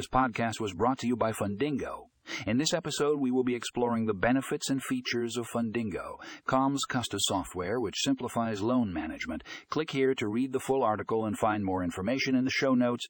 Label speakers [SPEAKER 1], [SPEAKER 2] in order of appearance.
[SPEAKER 1] This podcast was brought to you by Fundingo. In this episode, we will be exploring the benefits and features of Fundingo, Com's custom software which simplifies loan management. Click here to read the full article and find more information in the show notes